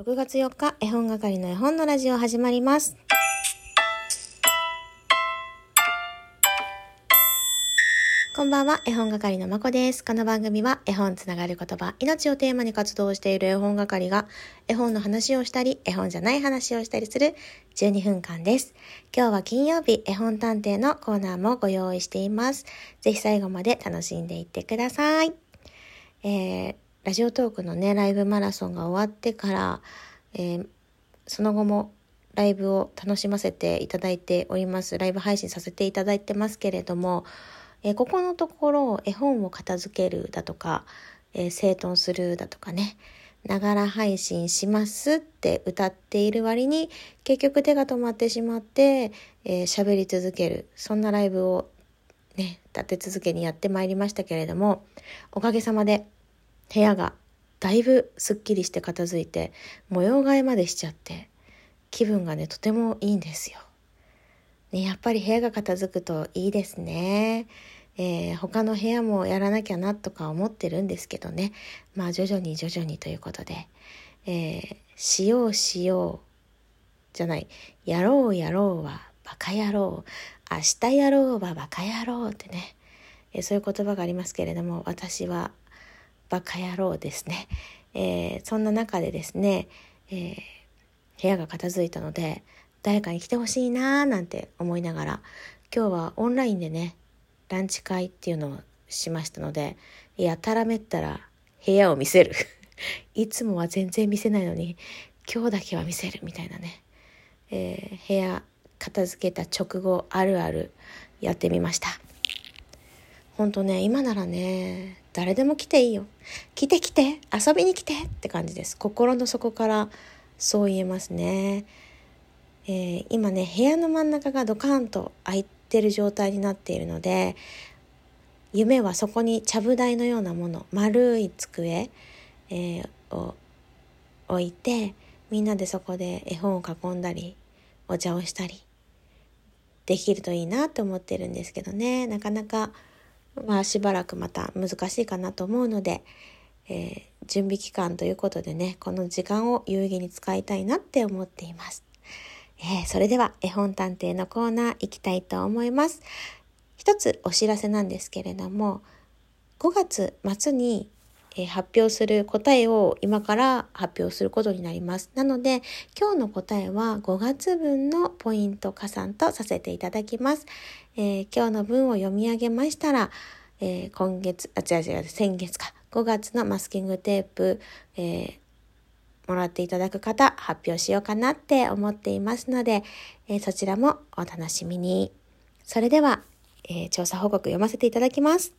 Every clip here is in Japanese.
6月4日、絵本係の絵本のラジオ始まります。こんばんは、絵本係のまこです。この番組は絵本つながる言葉、命をテーマに活動している絵本係が絵本の話をしたり、絵本じゃない話をしたりする12分間です。今日は金曜日、絵本探偵のコーナーもご用意しています。ぜひ最後まで楽しんでいってください。えー、ラジオトークのね、ライブマラソンが終わってから、えーその後もライブを楽しませていただいております。ライブ配信させていただいてますけれども、えーここのところ絵本を片付けるだとか、えー整頓するだとかね、ながら配信しますって歌っている割に結局手が止まってしまってえー喋、り続けるそんなライブをね立て続けにやってまいりましたけれどもおかげさまで部屋がだいぶすっきりして片付いて模様替えまでしちゃって気分がねとてもいいんですよ。ね、やっぱり部屋が片付くといいですね。えー他の部屋もやらなきゃなとか思ってるんですけどね。まあ徐々に徐々にということで。えーしようしようじゃない。やろうやろうはバカ野郎。明日やろうはバカ野郎ってね。えーそういう言葉がありますけれども、私はバカ野郎ですね。えーそんな中でですね、えー部屋が片付いたので誰かに来てほしいなーなんて思いながら今日はオンラインでねランチ会っていうのをしましたのでやたらめったら部屋を見せる。いつもは全然見せないのに今日だけは見せるみたいなね、えー部屋片付けた直後あるあるやってみました。ほんとね今ならね誰でも来ていいよ。来て来て遊びに来てって感じです。心の底からそう言えますね、えー今ね部屋の真ん中がドカンと空いてる状態になっているので夢はそこにちゃぶ台のようなもの丸い机、えーを置いてみんなでそこで絵本を囲んだりお茶をしたりできるといいなと思ってるんですけどね。なかなかまあしばらくまた難しいかなと思うので、えー準備期間ということでねこの時間を有意義に使いたいなって思っています、えーそれでは絵本探偵のコーナー行きたいと思います。一つお知らせなんですけれども5月末にえ発表する答えを今から発表することになります。なので、今日の答えは5月分のポイント加算とさせていただきます。えー今日の分を読み上げましたら、えー今月、あ、違う違う、先月か、5月のマスキングテープ、えーもらっていただく方、発表しようかなって思っていますので、えそちらもお楽しみに。それでは、え調査報告読ませていただきます。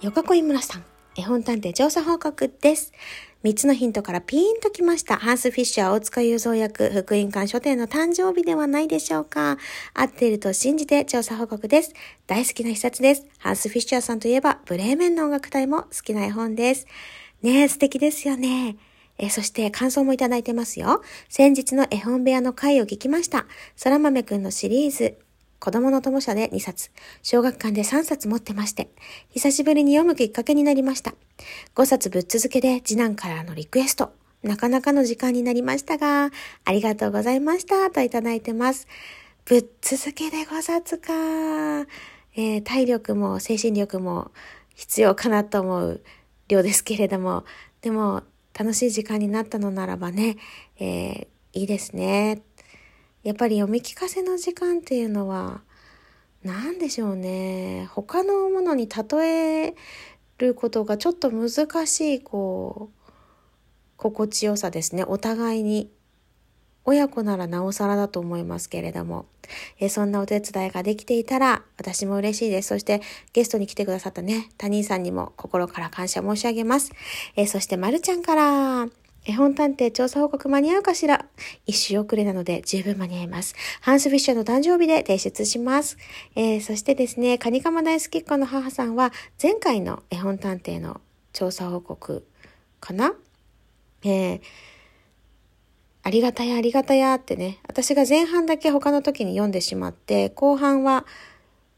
よかこいむらさん、絵本探偵調査報告です。3つのヒントからピーンときました。ハンス・フィッシャー大塚雄三役、福音館書店の誕生日ではないでしょうか。合っていると信じて調査報告です。大好きな一冊です。ハンス・フィッシャーさんといえば、ブレーメンの音楽隊も好きな絵本です。ねえ、素敵ですよね。えそして感想もいただいてますよ。先日の絵本部屋の回を聞きました。そら豆くんのシリーズ、子供の友社で2冊、小学館で3冊持ってまして、久しぶりに読むきっかけになりました。5冊ぶっ続けで次男からのリクエスト。なかなかの時間になりましたが、ありがとうございましたといただいてます。ぶっ続けで5冊か。えー体力も精神力も必要かなと思う量ですけれども、でも楽しい時間になったのならばね、えーいいですね。やっぱり読み聞かせの時間っていうのは、何でしょうね。他のものに例えることがちょっと難しい、こう、心地よさですね。お互いに。親子ならなおさらだと思いますけれども、えそんなお手伝いができていたら私も嬉しいです。そしてゲストに来てくださったね、他人さんにも心から感謝申し上げます。えそしてまるちゃんから、絵本探偵調査報告間に合うかしら？一周遅れなので十分間に合います。ハンス・フィッシャーの誕生日で提出します。えーそしてですね、カニカマ大好きっ子の母さんは前回の絵本探偵の調査報告かな？えーありがたやありがたやってね、私が前半だけ他の時に読んでしまって、後半は、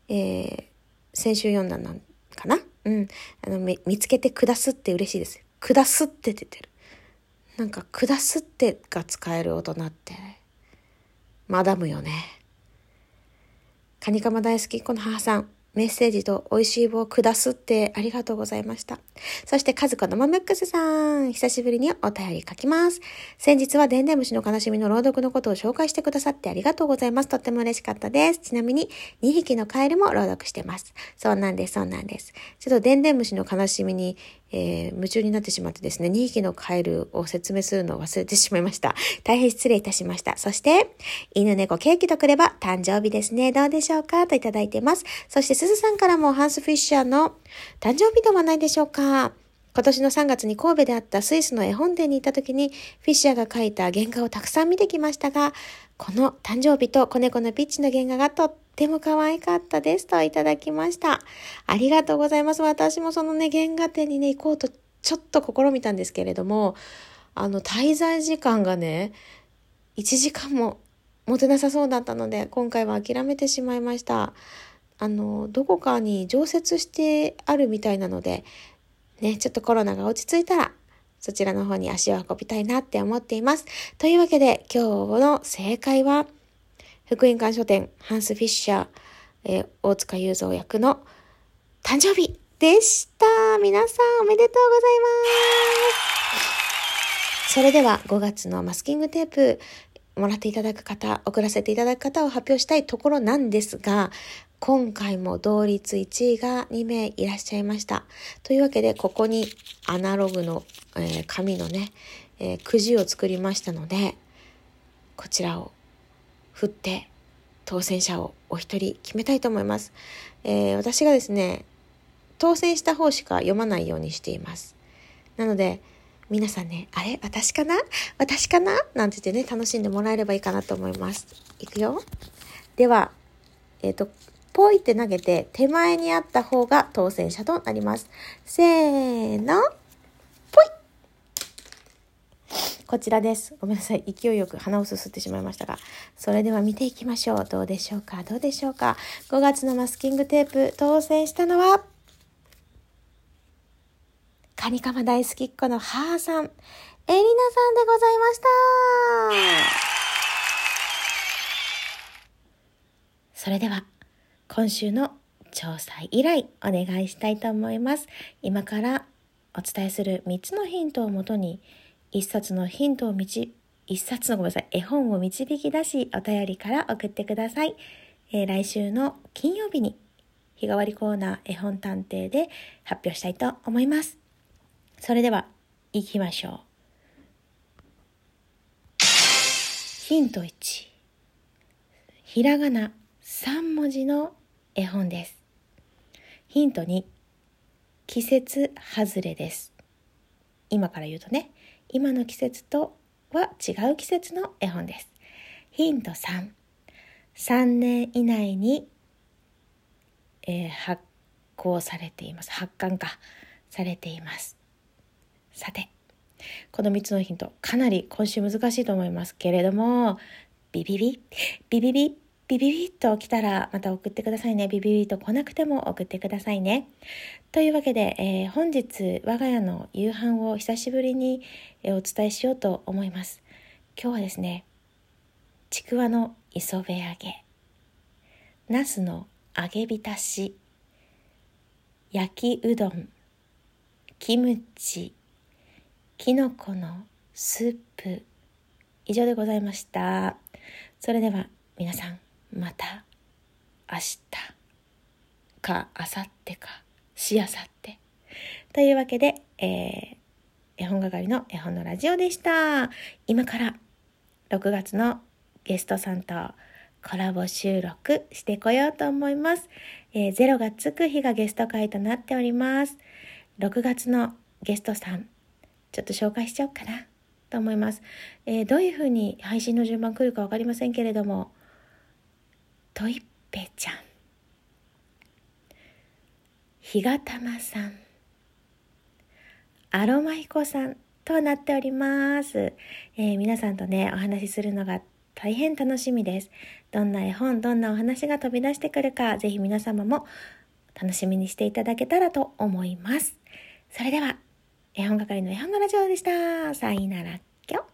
えー先週読んだのかな？うん。あの、見つけて下すって嬉しいです。下すって出てる。なんか、下すってが使える大人って、マダムよね。カニカマ大好きこの母さん。メッセージと美味しい棒を下すってありがとうございました。そして、カズコのマムックスさん。久しぶりにお便り書きます。先日はデンデムシの悲しみの朗読のことを紹介してくださってありがとうございます。とっても嬉しかったです。ちなみに、2匹のカエルも朗読してます。そうなんです、そうなんです。ちょっとデンデムシの悲しみにえー、夢中になってしまってですね、2匹のカエルを説明するのを忘れてしまいました。大変失礼いたしました。そして、犬猫ケーキとくれば誕生日ですね。どうでしょうか？といただいてます。そして、すずさんからもハンス・フィッシャーの誕生日ではないでしょうか？今年の3月に神戸であったスイスの絵本店に行った時にフィッシャーが描いた原画をたくさん見てきましたが、この誕生日と子猫のピッチの原画がとっても可愛かったですといただきました。ありがとうございます。私もそのね、原画展にね、行こうとちょっと試みたんですけれども、あの、滞在時間がね、1時間も持てなさそうだったので、今回は諦めてしまいました。あの、どこかに常設してあるみたいなので、ね、ちょっとコロナが落ち着いたら、そちらの方に足を運びたいなって思っています。というわけで、今日の正解は、福音館書店、ハンス・フィッシャー、えー、大塚雄三役の誕生日でした。皆さんおめでとうございます。それでは5月のマスキングテープもらっていただく方、送らせていただく方を発表したいところなんですが、今回も同率1位が2名いらっしゃいました。というわけで、ここにアナログの、えー、紙のね、えー、くじを作りましたので、こちらを振って当選者をお一人決めたいと思います。えー、私がですね、当選した方しか読まないようにしています。なので、皆さんね、あれ私かな？私かな？なんて言ってね、楽しんでもらえればいいかなと思います。いくよ。では、えっ、ー、と、ポイって投げて手前にあった方が当選者となります。せーの、ポイこちらです。ごめんなさい。勢いよく鼻をすすってしまいましたが。それでは見ていきましょう。どうでしょうか？どうでしょうか ?5 月のマスキングテープ当選したのは、カニカマ大好きっ子の母さん、エリナさんでございました。それでは、今週の調査依頼お願いしたいと思います。今からお伝えする3つのヒントをもとに、1冊のヒントを導、1冊のごめんなさい、絵本を導き出し、お便りから送ってください。えー、来週の金曜日に日替わりコーナー絵本探偵で発表したいと思います。それでは、行きましょう。ヒント1。ひらがな3文字の絵本です。ヒント2、季節外れです。今から言うとね、今の季節とは違う季節の絵本です。ヒント3、3年以内に、えー、発行されています。発刊か、されています。さて、この3つのヒント、かなり今週難しいと思いますけれども、ビビビ、ビビビ、ビビビッと来たらまた送ってくださいね。ビビビッと来なくても送ってくださいね。というわけで、えー、本日我が家の夕飯を久しぶりに、お伝えしようと思います。今日はですね、ちくわの磯辺揚げ、なすの揚げ浸し、焼きうどん、キムチ、きのこのスープ、以上でございました。それでは皆さん、また明日か明後日かしあさって。というわけで、えー、絵本係の絵本のラジオでした。今から6月のゲストさんとコラボ収録してこようと思います、えー、0がつく日がゲスト会となっております。6月のゲストさんちょっと紹介しちゃおうかなと思います、えー、どういうふうに配信の順番来るか分かりませんけれどもトイッペちゃんひがたまさんアロマヒコさんとなっております、えー、皆さんとねお話しするのが大変楽しみですどんな絵本どんなお話が飛び出してくるかぜひ皆様も楽しみにしていただけたらと思います。それでは、絵本係の絵本のラジオでした。さよなら、きょ。